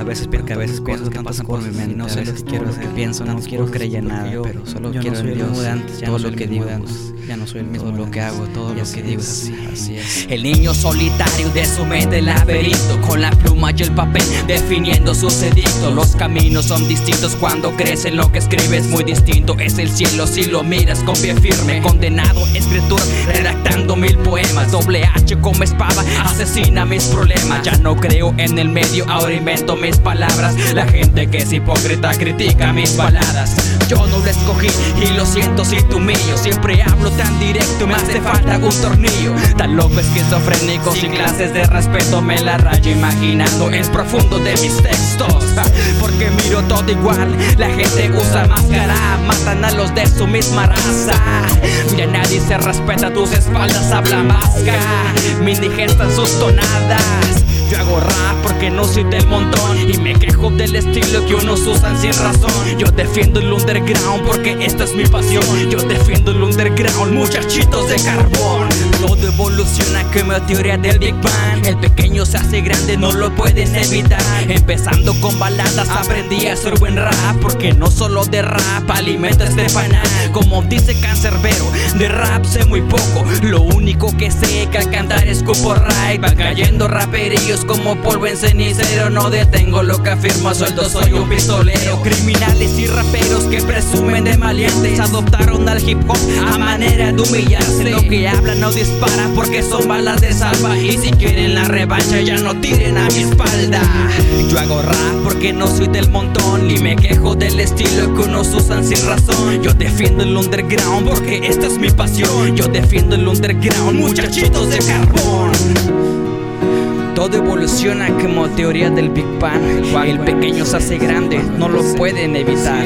A veces porque a veces cosas que pasan por mi mente, no sé lo que quiero hacer, pienso, no quiero creer en nada, pero solo quiero soy Dios, todo lo que digo ya no soy el mismo lo que hago, todo lo que digo así, así es. El niño solitario de su mente laberinto, con la pluma y el papel definiendo sus edictos. Los caminos son distintos cuando crece lo que escribes muy distinto. Es el cielo si lo miras con pie firme, condenado escritor redactando mil poemas. Doble H como espada asesina mis problemas. Ya no creo en el medio, ahora invento mis palabras. La gente que es hipócrita critica mis baladas. Yo no lo escogí y lo siento si tú mío. Siempre hablo tan directo, me hace falta un tornillo. Tan loco esquizofrénico, sin clases de respeto, me la rayo imaginando el profundo de mis textos. Porque miro todo igual, la gente usa máscara, matan a los de su misma raza. Ya nadie se respeta tus espaldas, habla máscara. Mi indigestan sus tonadas. Yo hago soy del montón y me del estilo que unos usan sin razón. Yo defiendo el underground porque esta es mi pasión. Yo defiendo el underground, muchachitos de carbón. Todo evoluciona como teoría del Big Bang. El pequeño se hace grande, no lo pueden evitar. Empezando con baladas, aprendí a hacer buen rap. Porque no solo de rap alimento este panal. Como dice Cancerbero, de rap sé muy poco. Lo único que sé que al cantar escupo ride. Van cayendo raperillos como polvo en cenicero. No detengo lo que afirmo, suelto soy un pistolero. Criminales y raperos que presumen de maleantes adoptaron al hip hop a manera de humillarse. Lo que hablan no dispara porque son balas de salva. Y si quieren la revancha, ya no tiren a mi espalda. Yo hago rap porque no soy del montón. Y me quejo del estilo que unos usan sin razón. Yo defiendo el underground porque esta es mi pasión. Yo defiendo el underground, muchachitos de carbón. Todo evoluciona como teoría del Big Bang. El pequeño se hace grande, no lo pueden evitar.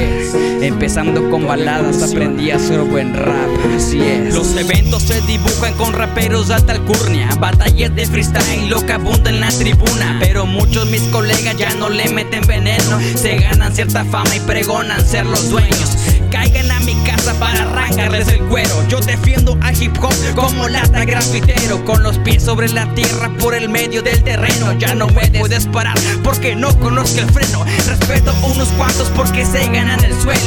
Empezando con baladas, aprendí a hacer buen rap. Así es. Los eventos se dibujan con raperos de alta alcurnia. Batallas de freestyle, lo que abunda en la tribuna. Pero muchos mis colegas ya no le meten veneno. Se ganan cierta fama y pregonan ser los dueños. Caigan a mi casa para arrancarles el cuero. Yo defiendo a hip hop como lata grafitero. Con los pies sobre la tierra por el medio del terreno. Ya no me puedes parar porque no conozco el freno. Respeto unos cuantos porque se ganan el suelo.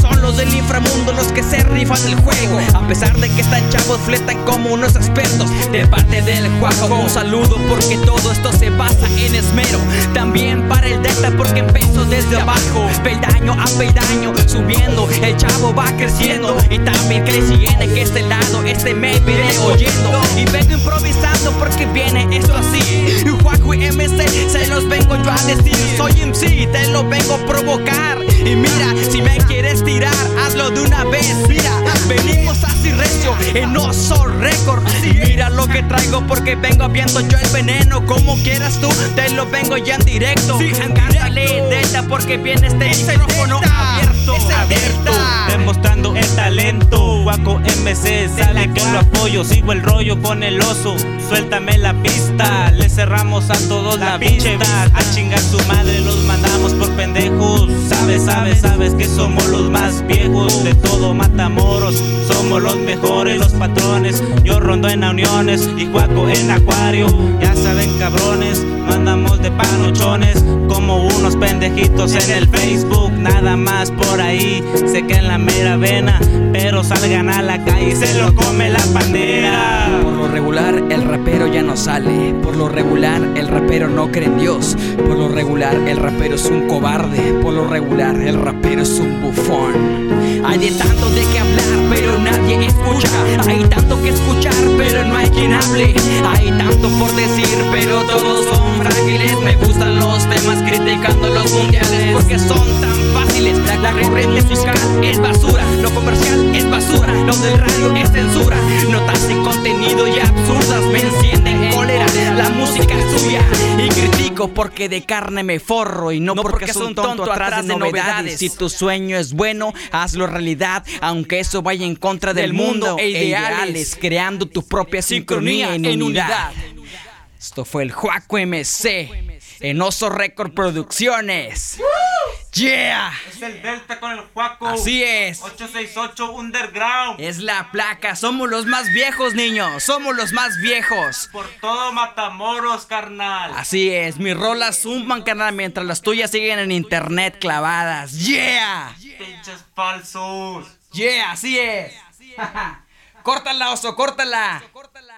Son los del inframundo los que se rifan el juego. A pesar de que están chavos, fletan como unos expertos. De parte del juaco, un saludo porque todo esto se basa en esmero. También para el delta porque empezó desde abajo. Peldaño a peldaño, subiendo. Chavo va creciendo y también crece en que este lado, este me viene oyendo. Y vengo improvisando porque viene esto así. Juaco y MC, se los vengo yo a decir. Soy MC, te lo vengo a provocar. Y mira, si me quieres tirar, hazlo de una vez. Mira, venimos así recio en Oso Record. Y mira lo que traigo porque vengo viendo yo el veneno. Como quieras tú, te lo vengo ya en directo. Sí, Delta, porque viene este micrófono abierto. Abierto, demostrando el talento. Guaco MC, sabe que lo apoyo. Sigo el rollo con el oso. Suéltame la pista, cerramos a todos la, pinche vista. A chingar su madre, los mandamos por pendejos. Sabes, sabes, sabes que somos los más viejos. De todo matamoros, somos los mejores, los patrones. Yo rondo en uniones y Guaco en acuario. Ya saben, cabrones, no andamos de panochones. Como unos pendejitos en el Facebook, nada más por ahí. Sé que en la mera vena, pero salgan a la calle y se lo come la pandera. Regular, el rapero ya no sale. Por lo regular, el rapero no cree en Dios. Por lo regular, el rapero es un cobarde. Por lo regular, el rapero es un bufón. Hay de tanto de qué hablar, nadie escucha. Hay tanto que escuchar, pero no hay quien hable. Hay tanto por decir, pero todos son frágiles. Me gustan los temas criticando los mundiales porque son tan fáciles. La corriente musical es basura, lo comercial es basura, lo del radio es censura. Notas sin contenido y absurdas porque de carne me forro y no, porque, es un tonto atrás de novedades. Si tu sueño es bueno, hazlo realidad, aunque eso vaya en contra del, mundo e ideales, creando tu propia sincronía en unidad. Esto fue el Juaco MC en Oso Record Producciones. Yeah. Es el Delta con el Juaco. Así es. 868 Underground. Es la placa. Somos los más viejos, niños. Somos los más viejos. Por todo Matamoros, carnal. Así es. Mis rolas zumban, carnal, mientras las tuyas siguen en internet clavadas. Yeah. Pinches falsos. Yeah, así es. córtala, oso, córtala. córtala.